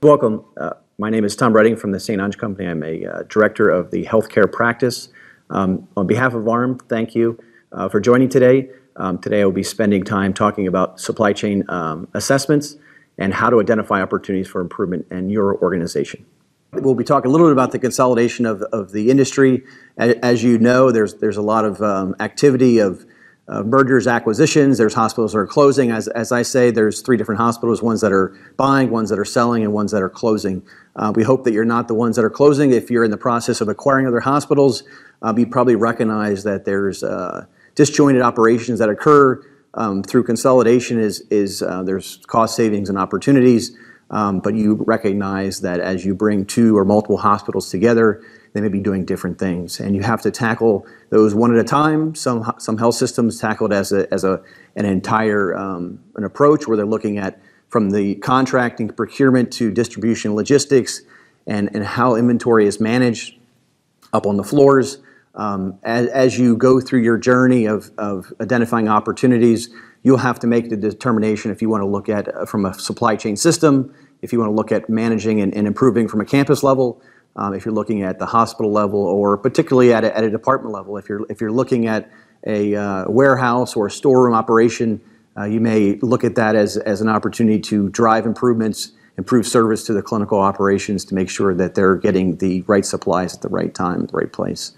Welcome. Uh, my name is Tom Redding from the St. Onge Company. I'm a uh, director of the healthcare practice. Um, on behalf of AHRMM, thank you uh, for joining today. Um, today I will be spending time talking about supply chain um, assessments and how to identify opportunities for improvement in your organization. We'll be talking a little bit about the consolidation of, of the industry. As you know, there's, there's a lot of um, activity of mergers, acquisitions. There's hospitals that are closing. As, as I say, there's three different hospitals, ones that are buying, ones that are selling, and ones that are closing. Uh, we hope that you're not the ones that are closing. If you're in the process of acquiring other hospitals, uh, you probably recognize that there's uh, disjointed operations that occur um, through consolidation is, is uh, there's cost savings and opportunities, um, but you recognize that as you bring two or multiple hospitals together, they may be doing different things, and you have to tackle those one at a time. Some some health systems tackled as a as a an entire um, an approach where they're looking at from the contracting, procurement to distribution, logistics, and and how inventory is managed up on the floors. Um, as, as, you go through your journey of, of identifying opportunities, you'll have to make the determination if you want to look at uh, from a supply chain system, if you want to look at managing and, and improving from a campus level, um, if you're looking at the hospital level, or particularly at a, at a department level. If you're, if you're looking at a uh, warehouse or a storeroom operation, uh, you may look at that as, as an opportunity to drive improvements, improve service to the clinical operations to make sure that they're getting the right supplies at the right time, the right place.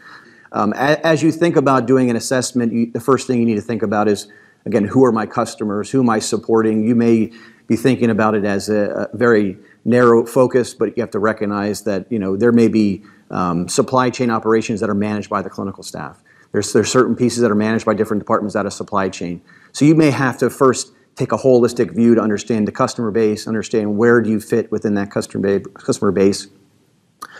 Um, as you think about doing an assessment, you, the first thing you need to think about is, again, who are my customers? Who am I supporting? You may be thinking about it as a, a very narrow focus, but you have to recognize that you know there may be um, supply chain operations that are managed by the clinical staff. There's there's certain pieces that are managed by different departments out of supply chain. So you may have to first take a holistic view to understand the customer base, understand where do you fit within that customer customer base,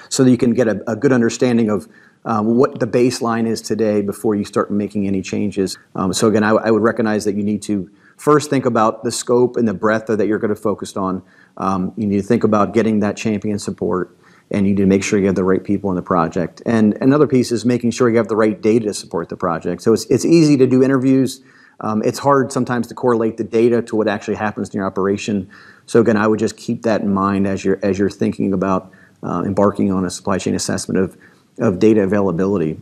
so that you can get a, a good understanding of um, what the baseline is today before you start making any changes. Um, so again, I, I, would recognize that you need to first think about the scope and the breadth that you're going to focus on. Um, you need to think about getting that champion support, and you need to make sure you have the right people in the project. And another piece is making sure you have the right data to support the project. So it's, it's easy to do interviews. Um, it's hard sometimes to correlate the data to what actually happens in your operation. So again, I would just keep that in mind as you're as you're thinking about uh, embarking on a supply chain assessment of of data availability.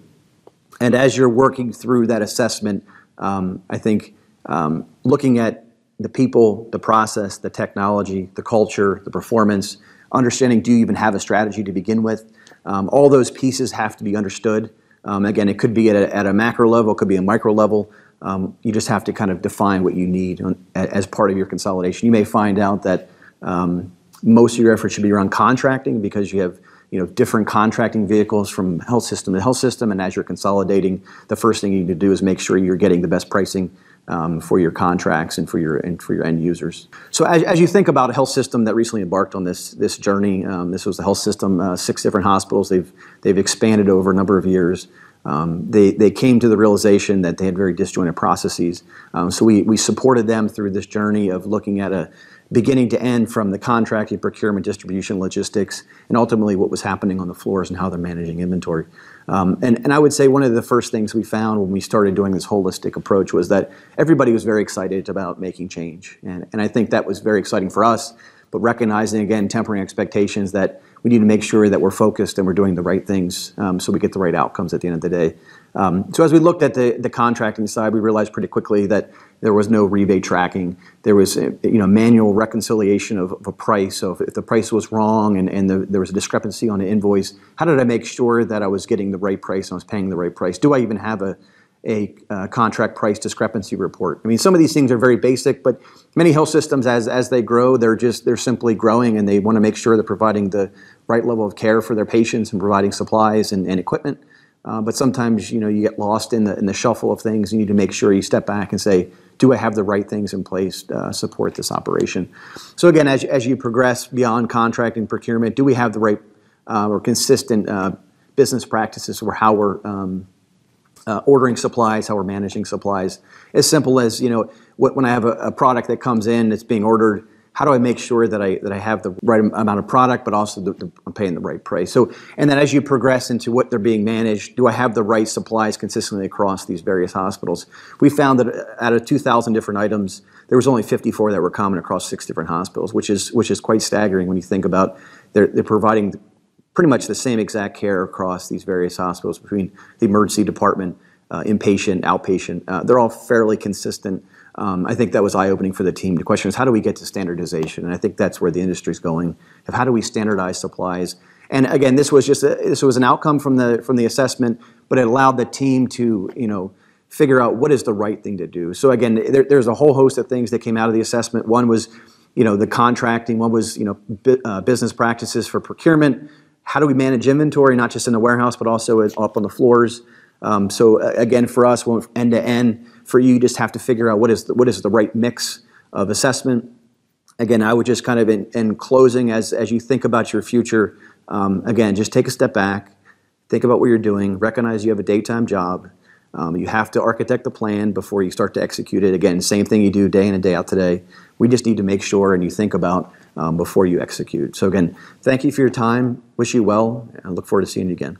And as you're working through that assessment, um, I think um, looking at the people, the process, the technology, the culture, the performance, understanding do you even have a strategy to begin with? Um, all those pieces have to be understood. Um, again, it could be at a, at a, macro level, it could be a micro level. Um, you just have to kind of define what you need on, as part of your consolidation. You may find out that um, most of your effort should be around contracting because you have you know, different contracting vehicles from health system to health system, and as you're consolidating, the first thing you need to do is make sure you're getting the best pricing um, for your contracts and for your and for your end users. So as, as you think about a health system that recently embarked on this this journey, um, this was the health system, uh, six different hospitals. They've they've expanded over a number of years. Um, they, they came to the realization that they had very disjointed processes. Um, so we, we supported them through this journey of looking at a, beginning to end from the contracting, procurement, distribution, logistics, and ultimately what was happening on the floors and how they're managing inventory. Um, and, and I would say one of the first things we found when we started doing this holistic approach was that everybody was very excited about making change. And, and I think that was very exciting for us, but recognizing again, tempering expectations that we need to make sure that we're focused and we're doing the right things um, so we get the right outcomes at the end of the day. Um, so as we looked at the, the contracting side, we realized pretty quickly that there was no rebate tracking. There was you know manual reconciliation of, of a price. So if, if, the price was wrong and, and the, there was a discrepancy on an invoice, how did I make sure that I was getting the right price and I was paying the right price? Do I even have a a uh, contract price discrepancy report. I mean, some of these things are very basic, but many health systems, as as they grow, they're just they're simply growing, and they want to make sure they're providing the right level of care for their patients and providing supplies and, and equipment. Uh, but sometimes you know you get lost in the in the shuffle of things. You need to make sure you step back and say, do I have the right things in place to uh, support this operation? So again, as, as you progress beyond contracting procurement, do we have the right uh, or consistent uh, business practices for how we're um, Uh, ordering supplies, how we're managing supplies? As simple as you know, when I have a, product that comes in that's being ordered how do I make sure that I that I have the right amount of product, but also I'm paying the right price. So, and then as you progress into what they're being managed, do I have the right supplies consistently across these various hospitals? We found that uh, out of 2,000 different items, there was only 54 that were common across six different hospitals, which is which is quite staggering when you think about they're, they're providing pretty much the same exact care across these various hospitals between the emergency department, uh, inpatient, outpatient. Uh, they're all fairly consistent um, I think that was eye-opening for the team. The question is, how do we get to standardization? And I think that's where the industry's going. Of how do we standardize supplies? And again, this was just a, this was an outcome from the from the assessment, but it allowed the team to you know figure out what is the right thing to do. So again, there, there's a whole host of things that came out of the assessment. One was you know the contracting. One was you know bu- uh, business practices for procurement. How do we manage inventory, not just in the warehouse, but also up on the floors? Um, so again, for us, end to end for you, you just have to figure out what is the, what is the right mix of assessment. Again, I would just kind of in, in closing, as as you think about your future, um, again, just take a step back, think about what you're doing, recognize you have a daytime job. Um, you have to architect the plan before you start to execute it. Again, same thing you do day in and day out today. We just need to make sure and you think about um, before you execute. So again, thank you for your time. Wish you well, and look forward to seeing you again.